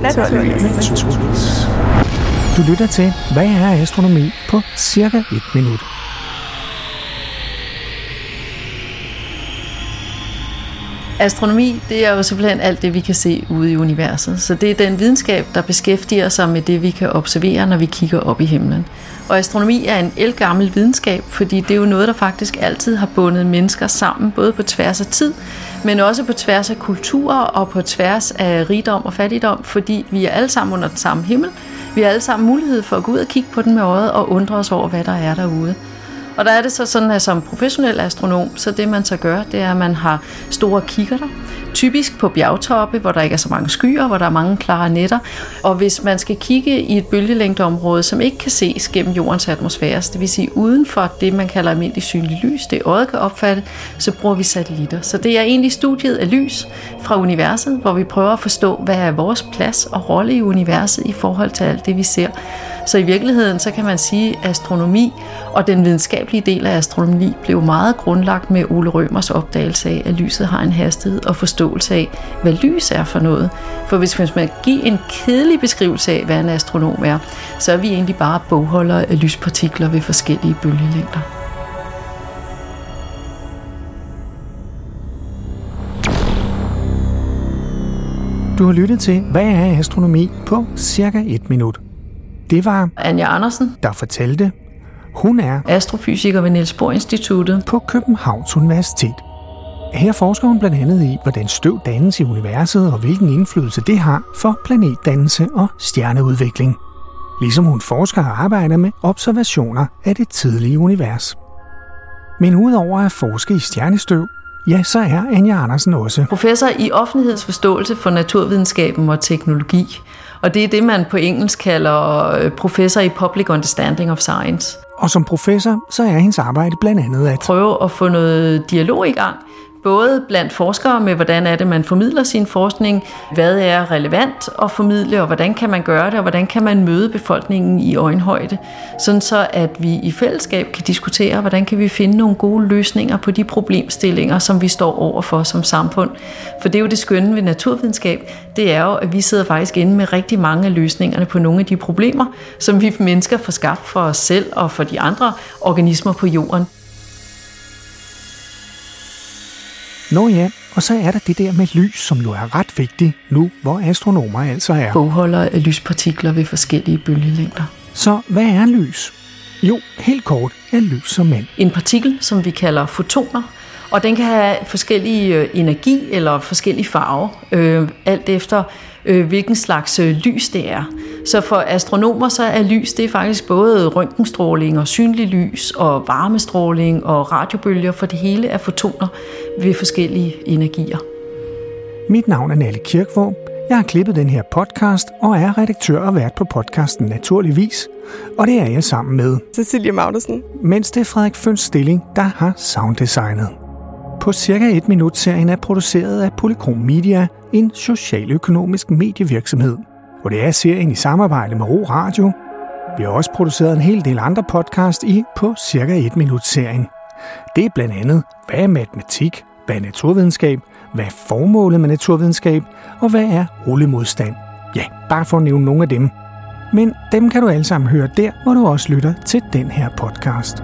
Naturligvis. Du lytter til, hvad er astronomi på cirka et minut. Astronomi, det er jo simpelthen alt det, vi kan se ude i universet. Så det er den videnskab, der beskæftiger sig med det, vi kan observere, når vi kigger op i himlen. Og astronomi er en elgammel videnskab, fordi det er jo noget, der faktisk altid har bundet mennesker sammen, både på tværs af tid, men også på tværs af kulturer og på tværs af rigdom og fattigdom, fordi vi er alle sammen under den samme himmel. Vi har alle sammen mulighed for at gå ud og kigge på den med øjet og undre os over, hvad der er derude. Og der er det så sådan, at som professionel astronom, så det man så gør, det er, at man har store kikkerter, typisk på bjergtoppe, hvor der ikke er så mange skyer, hvor der er mange klare netter. Og hvis man skal kigge i et bølgelængdeområde, som ikke kan ses gennem jordens atmosfære, det vil sige uden for det, man kalder almindelig synlig lys, det øjet kan opfatte, så bruger vi satellitter. Så det er egentlig studiet af lys fra universet, hvor vi prøver at forstå, hvad er vores plads og rolle i universet i forhold til alt det, vi ser. Så i virkeligheden, så kan man sige, at astronomi og den videnskab videnskabelige del af astronomi blev meget grundlagt med Ole Rømers opdagelse af, at lyset har en hastighed og forståelse af, hvad lys er for noget. For hvis man skal give en kedelig beskrivelse af, hvad en astronom er, så er vi egentlig bare bogholdere af lyspartikler ved forskellige bølgelængder. Du har lyttet til, hvad er astronomi på cirka et minut. Det var Anja Andersen, der fortalte, hun er astrofysiker ved Niels Bohr Instituttet. på Københavns Universitet. Her forsker hun blandt andet i, hvordan støv dannes i universet og hvilken indflydelse det har for planetdannelse og stjerneudvikling. Ligesom hun forsker og arbejder med observationer af det tidlige univers. Men udover at forske i stjernestøv, ja, så er Anja Andersen også Professor i offentlighedens forståelse for naturvidenskaben og teknologi. Og det er det, man på engelsk kalder øh, professor i Public Understanding of Science. Og som professor, så er hendes arbejde blandt andet at Prøve at få noget dialog i gang, både blandt forskere med, hvordan er det, man formidler sin forskning, hvad er relevant at formidle, og hvordan kan man gøre det, og hvordan kan man møde befolkningen i øjenhøjde, sådan så at vi i fællesskab kan diskutere, hvordan kan vi finde nogle gode løsninger på de problemstillinger, som vi står overfor som samfund. For det er jo det skønne ved naturvidenskab, det er jo, at vi sidder faktisk inde med rigtig mange af løsningerne på nogle af de problemer, som vi mennesker får skabt for os selv og for de andre organismer på jorden. Nå ja, og så er der det der med lys, som jo er ret vigtigt nu, hvor astronomer altså er. Bogholdere af lyspartikler ved forskellige bølgelængder. Så hvad er lys? Jo, helt kort er lys som mand. en partikel, som vi kalder fotoner, og den kan have forskellige øh, energi eller forskellige farver, øh, alt efter øh, hvilken slags øh, lys det er. Så for astronomer så er lys det er faktisk både røntgenstråling og synlig lys og varmestråling og radiobølger, for det hele er fotoner ved forskellige energier. Mit navn er Nalle Kirkvåg. Jeg har klippet den her podcast og er redaktør og vært på podcasten Naturligvis. Og det er jeg sammen med, Cecilie Magnussen. mens det er Frederik Føns Stilling, der har sounddesignet. På cirka et minut serien er produceret af Polychrom Media, en socialøkonomisk medievirksomhed. Og det er serien i samarbejde med Ro Radio. Vi har også produceret en hel del andre podcast i på cirka et minut serien. Det er blandt andet, hvad er matematik, hvad er naturvidenskab, hvad er formålet med naturvidenskab, og hvad er rullemodstand. Ja, bare for at nævne nogle af dem. Men dem kan du alle sammen høre der, hvor du også lytter til den her podcast.